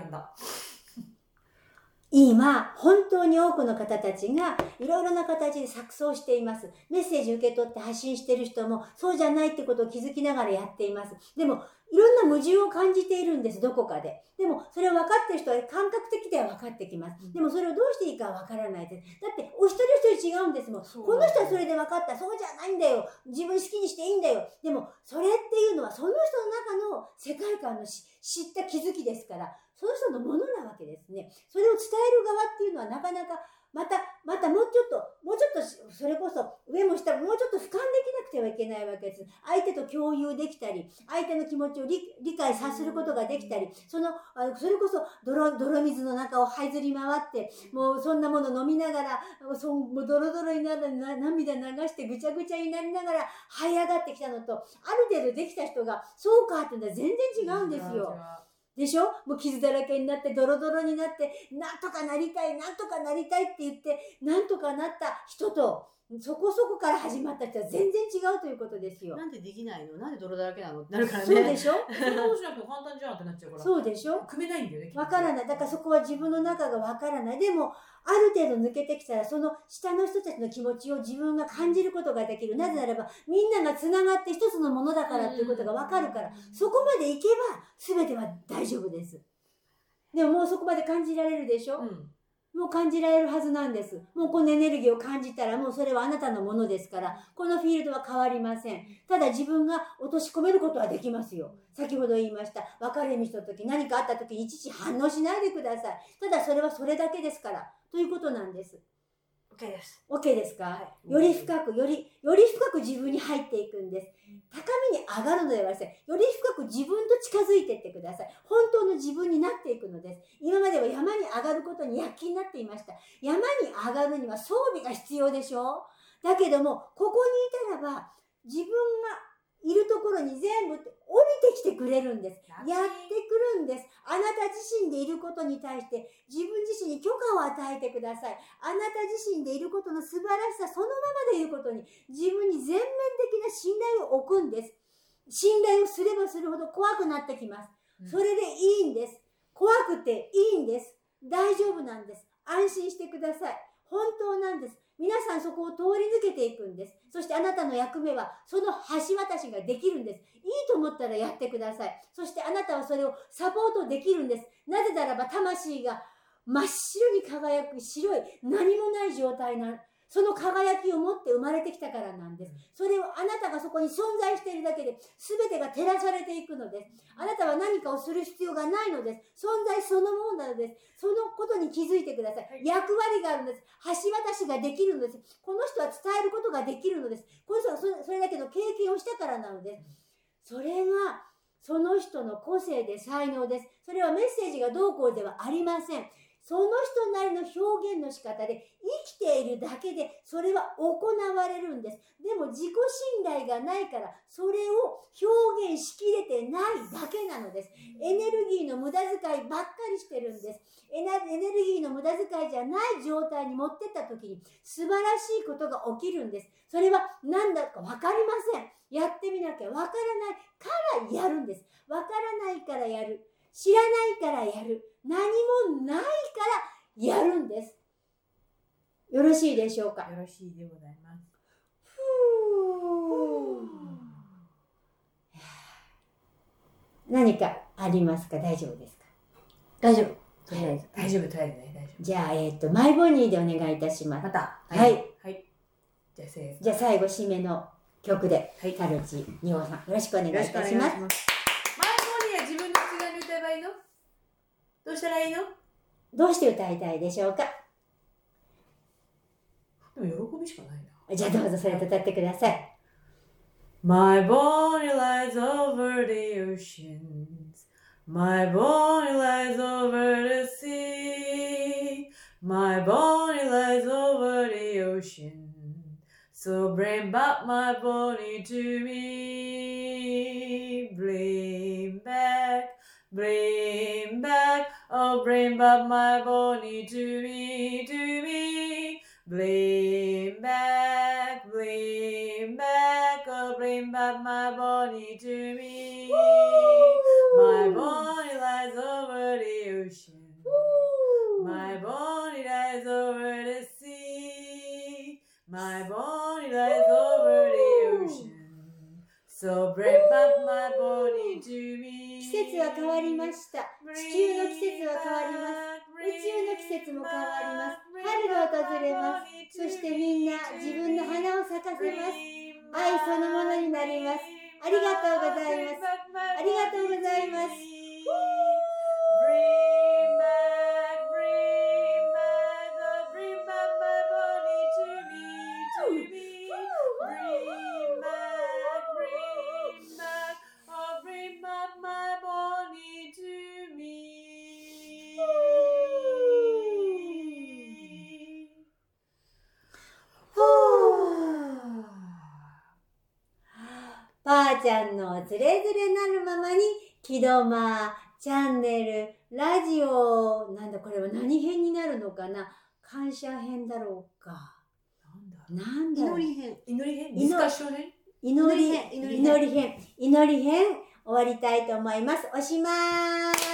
やんだ。今、本当に多くの方たちがいろいろな形で錯綜しています。メッセージ受け取って発信している人もそうじゃないってことを気づきながらやっています。でも、いろんな矛盾を感じているんです、どこかで。でも、それを分かってる人は感覚的では分かってきます。でも、それをどうしていいか分からないです。だって、お一人一人違うんですもん。この人はそれで分かった。そうじゃないんだよ。自分好きにしていいんだよ。でも、それっていうのはその人の中の世界観のし知った気づきですから、その人のものなわけですね。それを伝える側っていうのはなかなか、また、またもうちょっと、もうちょっと、それこそ上も下ももうちょっと俯瞰できなくてはいけないわけです。相手と共有できたり、相手の気持ちを理解させることができたり、その、それこそ泥、泥水の中を這いずり回って、もうそんなもの飲みながら、もうそもうドロドロになるな涙流してぐちゃぐちゃになりながら這い上がってきたのと、ある程度できた人が、そうかっていうのは全然違うんですよ。でしょ？もう傷だらけになって、ドロドロになって、なんとかなりたい、なんとかなりたいって言って、なんとかなった人と、そこそこから始まった人は全然違うということですよ。なんでできないの？なんで泥だらけなの？ってなるからね。そうでしょ？そんなことしなくて簡単じゃんってなっちゃうから。そうでしょ？組めないんだよね。わからない。だからそこは自分の中がわからない。でも、ある程度抜けてきたら、その下の人たちの気持ちを自分が感じることができる。なぜならば、みんなが繋がって一つのものだからっていうことがわかるから、そこまでいけば、全ては大丈夫です。でももうそこまで感じられるでしょ、うん。もう感じられるはずなんです。もうこのエネルギーを感じたら、もうそれはあなたのものですから、このフィールドは変わりません。ただ自分が落とし込めることはできますよ。先ほど言いました。別れ道の時、何かあった時いちいち反応しないでください。ただそれはそれだけですから。ということなんです。OK です。OK ですか、はいより深く、より、より深く自分に入っていくんです。高みに上がるのではなくて、より深く自分と近づいていってください。本当の自分になっていくのです。今までは山に上がることに躍起になっていました。山に上がるには装備が必要でしょ？だけども、ここにいたらば、自分がいるところに全部降りてきてくれるんです。やってくるんです。あなた自身でいることに対して自分自身に許可を与えてください。あなた自身でいることの素晴らしさそのままでいることに自分に全面的な信頼を置くんです。信頼をすればするほど怖くなってきます。それでいいんです。怖くていいんです。大丈夫なんです。安心してください。です。皆さんそこを通り抜けていくんです。そしてあなたの役目はその橋渡しができるんです。いいと思ったらやってください。そしてあなたはそれをサポートできるんです。なぜならば魂が真っ白に輝く白い何もない状態な、その輝きを持って生まれてきたからなんです。それをあなたがそこに存在しているだけで全てが照らされていくのです。あなたは何かをする必要がないのです。存在そのものなのです。そのことに気づいてください。はい役割があるんです。橋渡しができるのです。この人は伝えることができるのです。この人はそれだけの経験をしたからなのです。それが、その人の個性で才能です。それはメッセージがどうこうではありません。その人なりの表現の仕方で生きているだけでそれは行われるんです。でも自己信頼がないからそれを表現しきれてないだけなのです。エネルギーの無駄遣いばっかりしてるんです。エネルギーの無駄遣いじゃない状態に持ってった時に素晴らしいことが起きるんです。それは何だかわかりません。やってみなきゃわからないからやるんです。わからないからやる。知らないからやる。何もないからやるんです。よろしいでしょうか？よろしいでございます。何かありますか？大丈夫ですか？大丈夫。とりあえず。大丈夫、とりあえずね、大丈じゃあ、えっ、と、マイボニーでお願いいたしま夫。す。また。はい。はい。じゃあ、せーの。じゃあ、最後、締めの曲で、はいカルチ、ニホさん、よろしくお願いいたします。いいのどうしたらいいのどうして歌いたいでしょうかでも喜びしかないな。じゃあ、どうぞそれと歌ってください。My body lies over the oceans. My body lies over the sea. My body lies over the ocean. So bring back my body to me. Bring back, bring back, oh bring back my body to me, to me. Bring back, bring back, oh bring back my body to me. My So bring back my body to me. 季節は変わりました。地球の季節は変わります。宇宙の季節も変わります。春が訪れます。そしてみんな自分の花を咲かせます。愛そのものになります。ありがとうございます。ありがとうございます。ちゃんのつれづれなるままに、木戸間、チャンネル、ラジオ、なんだ。これは何編になるのかな？感謝編だろうか。なんだ祈り編。祈り編？祈り。編？祈り。編。祈り編。祈り編。終わりたいと思います。おしまーい